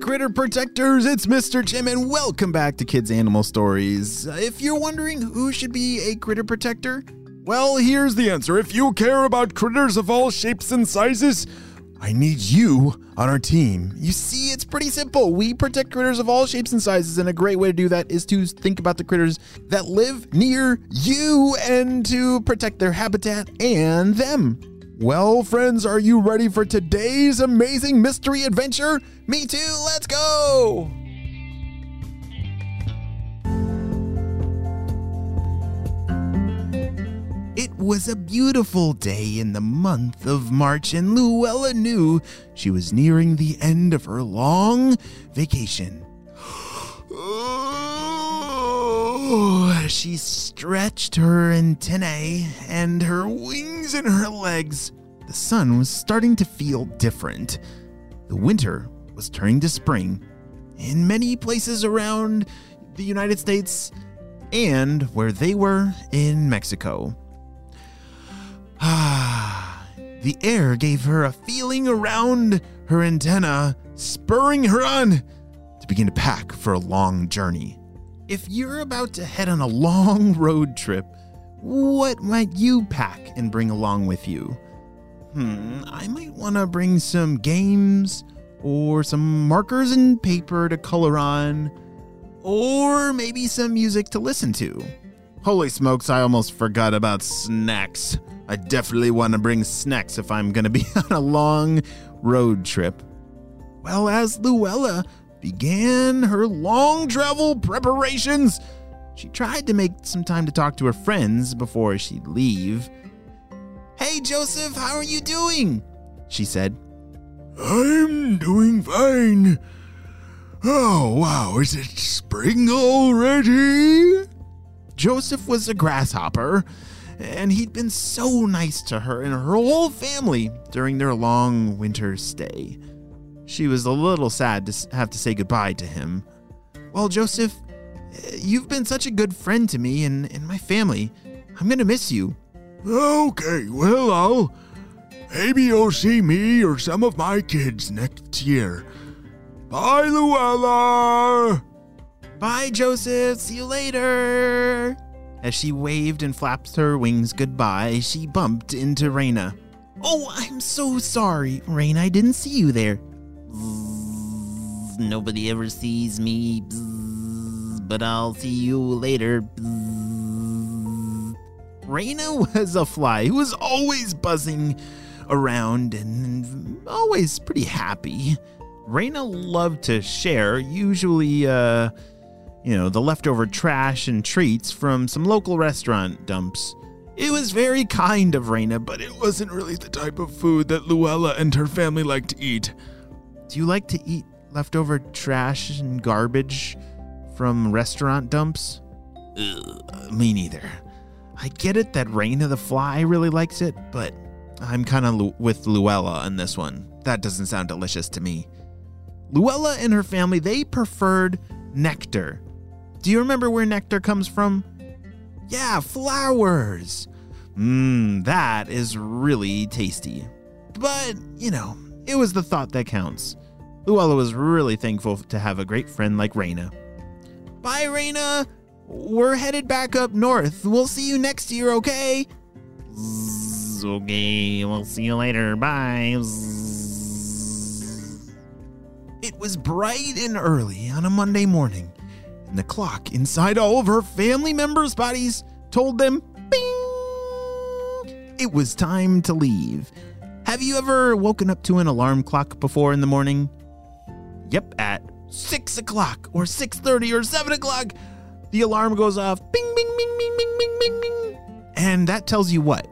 Critter protectors, it's Mr. Jim, and welcome back to Kids Animal Stories. Uh, If you're wondering who should be a critter protector, well, here's the answer. If you care about critters of all shapes and sizes, I need you on our team. You see, it's pretty simple. We protect critters of all shapes and sizes, and a great way to do that is to think about the critters that live near you and to protect their habitat and them. Well, friends, are you ready for today's amazing mystery adventure? Me too, let's go! It was a beautiful day in the month of March, and Luella knew she was nearing the end of her long vacation. She stretched her antennae and her wings and her legs. The sun was starting to feel different. The winter was turning to spring. In many places around the United States and where they were in Mexico. Ah, the air gave her a feeling around her antenna, spurring her on to begin to pack for a long journey. If you're about to head on a long road trip, what might you pack and bring along with you? Hmm, I might want to bring some games or some markers and paper to color on, or maybe some music to listen to. Holy smokes, I almost forgot about snacks. I definitely want to bring snacks if I'm going to be on a long road trip. Well, as Luella began her long travel preparations, she tried to make some time to talk to her friends before she'd leave. Hey, Joseph, how are you doing? She said. I'm doing fine. Oh, wow, is it spring already? Joseph was a grasshopper, and he'd been so nice to her and her whole family during their long winter stay. She was a little sad to have to say goodbye to him. Well, Joseph, eh, you've been such a good friend to me and, and my family. I'm going to miss you. Okay, well, I'll. Maybe you'll see me or some of my kids next year. Bye, Luella! Bye, Joseph. See you later. As she waved and flapped her wings goodbye, she bumped into Raina. Oh, I'm so sorry, Raina. I didn't see you there. Bzzz, Nobody ever sees me, Bzzz, but I'll see you later. Raina was a fly who was always buzzing around and always pretty happy. Raina loved to share, usually, uh, you know, the leftover trash and treats from some local restaurant dumps. It was very kind of Raina, but it wasn't really the type of food that Luella and her family liked to eat. Do you like to eat leftover trash and garbage from restaurant dumps? Ugh, me neither. I get it that Raina the Fly really likes it, but I'm kind of Lu- with Luella on this one. That doesn't sound delicious to me. Luella and her family, they preferred nectar. Do you remember where nectar comes from? Yeah, flowers. Mmm, that is really tasty. But, you know, it was the thought that counts. Luella was really thankful to have a great friend like Raina. Bye, Raina. We're headed back up north. We'll see you next year, okay? Zzz, Okay, we'll see you later. Bye. Zzz. It was bright and early on a Monday morning, and the clock inside all of her family members' bodies told them, bing! It was time to leave. Have you ever woken up to an alarm clock before in the morning? Yep, at six o'clock or six thirty or seven o'clock, the alarm goes off. Bing, bing, bing, bing, bing, bing, bing, bing, and that tells you what?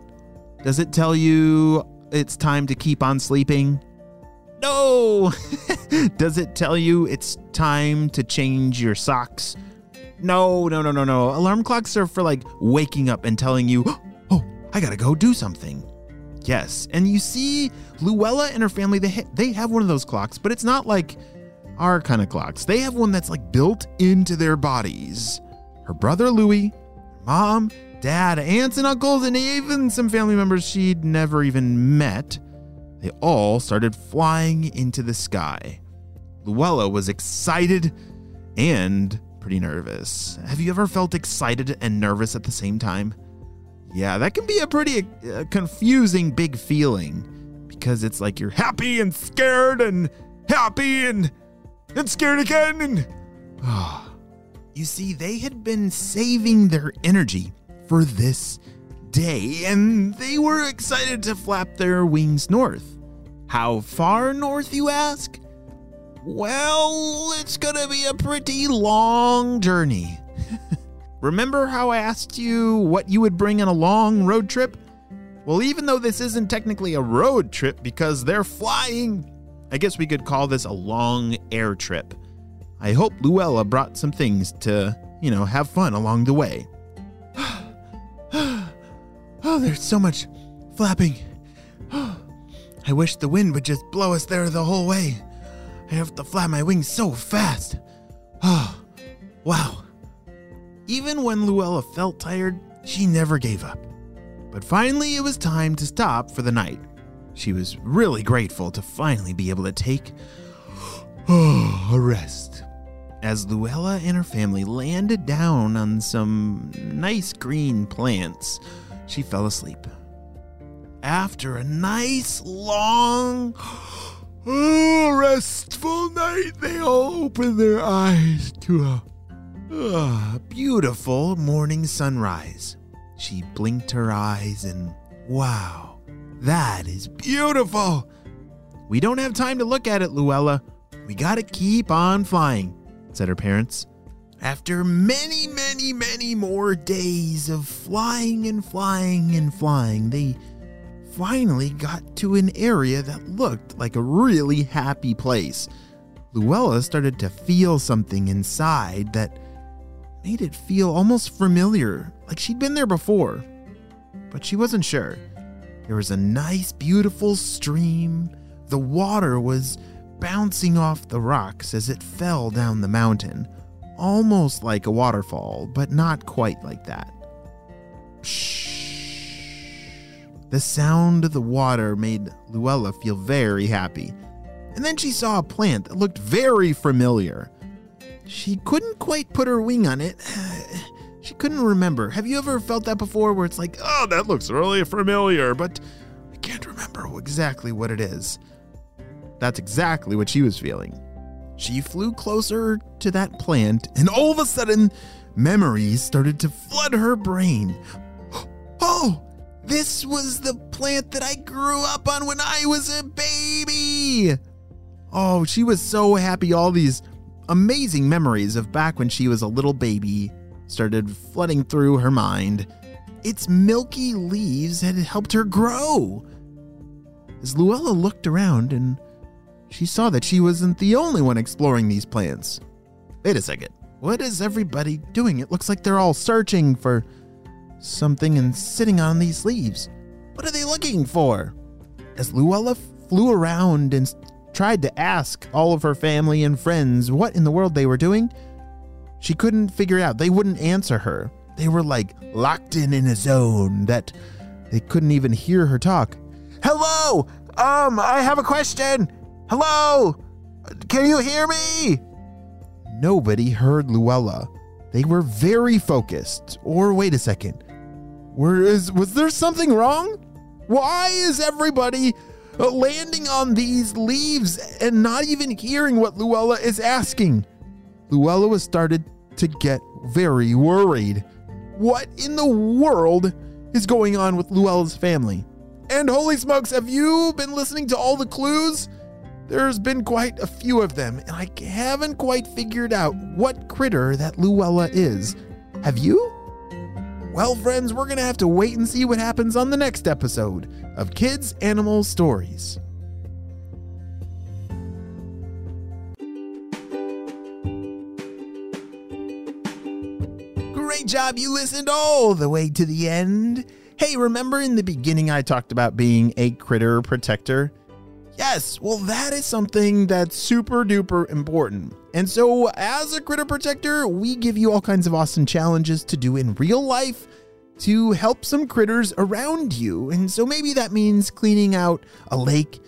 Does it tell you it's time to keep on sleeping? No. Does it tell you it's time to change your socks? No, no, no, no, no. Alarm clocks are for like waking up and telling you, oh, I gotta go do something. Yes. And you see, Luella and her family, they, ha- they have one of those clocks, but it's not like our kind of clocks. They have one that's like built into their bodies. Her brother Louie, mom, dad, aunts, and uncles, and even some family members she'd never even met, they all started flying into the sky. Luella was excited and pretty nervous. Have you ever felt excited and nervous at the same time? Yeah, that can be a pretty uh, confusing big feeling because it's like you're happy and scared and happy and and scared again and ah. you see they had been saving their energy for this day and they were excited to flap their wings north. How far north you ask? Well, it's gonna be a pretty long journey. Remember how I asked you what you would bring on a long road trip? Well, even though this isn't technically a road trip because they're flying, I guess we could call this a long air trip. I hope Luella brought some things to, you know, have fun along the way. oh, there's so much flapping. I wish the wind would just blow us there the whole way. I have to flap my wings so fast. Oh, wow. Even when Luella felt tired, she never gave up. But finally, it was time to stop for the night. She was really grateful to finally be able to take a rest. As Luella and her family landed down on some nice green plants, she fell asleep. After a nice, long, restful night, they all opened their eyes to a Ah, beautiful morning sunrise. She blinked her eyes and wow, that is beautiful. We don't have time to look at it, Luella. We gotta keep on flying, said her parents. After many, many, many more days of flying and flying and flying, they finally got to an area that looked like a really happy place. Luella started to feel something inside that made it feel almost familiar, like she'd been there before. But she wasn't sure. There was a nice, beautiful stream. The water was bouncing off the rocks as it fell down the mountain, almost like a waterfall, but not quite like that. Shh. The sound of the water made Luella feel very happy. And then she saw a plant that looked very familiar. She couldn't quite put her wing on it. She couldn't remember. Have you ever felt that before where it's like, oh, that looks really familiar, but I can't remember exactly what it is? That's exactly what she was feeling. She flew closer to that plant, and all of a sudden, memories started to flood her brain. Oh, this was the plant that I grew up on when I was a baby. Oh, she was so happy. All these amazing memories of back when she was a little baby started flooding through her mind. Its milky leaves had helped her grow. As Luella looked around and she saw that she wasn't the only one exploring these plants. Wait a second. What is everybody doing? It looks like they're all searching for something and sitting on these leaves. What are they looking for? As Luella flew around and tried to ask all of her family and friends what in the world they were doing, she couldn't figure out. They wouldn't answer her. They were like locked in in a zone that they couldn't even hear her talk. Hello! Um, I have a question. Hello! Can you hear me? Nobody heard Luella. They were very focused. Or wait a second. Where is was there something wrong? Why is everybody landing on these leaves and not even hearing what Luella is asking. Luella was started to get very worried. What in the world is going on with Luella's family? And holy smokes, have you been listening to all the clues? There's been quite a few of them, and I haven't quite figured out what critter that Luella is. Have you? Well, friends, we're going to have to wait and see what happens on the next episode of Kids Animal Stories. Job, you listened all the way to the end. Hey, remember in the beginning I talked about being a critter protector? Yes, well, that is something that's super duper important. And so, as a critter protector, we give you all kinds of awesome challenges to do in real life to help some critters around you. And so, maybe that means cleaning out a lake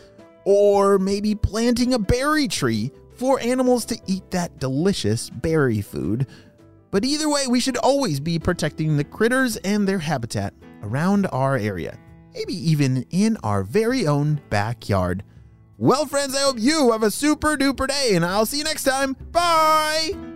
or maybe planting a berry tree for animals to eat that delicious berry food. But either way, we should always be protecting the critters and their habitat around our area, maybe even in our very own backyard. Well, friends, I hope you have a super duper day, and I'll see you next time. Bye!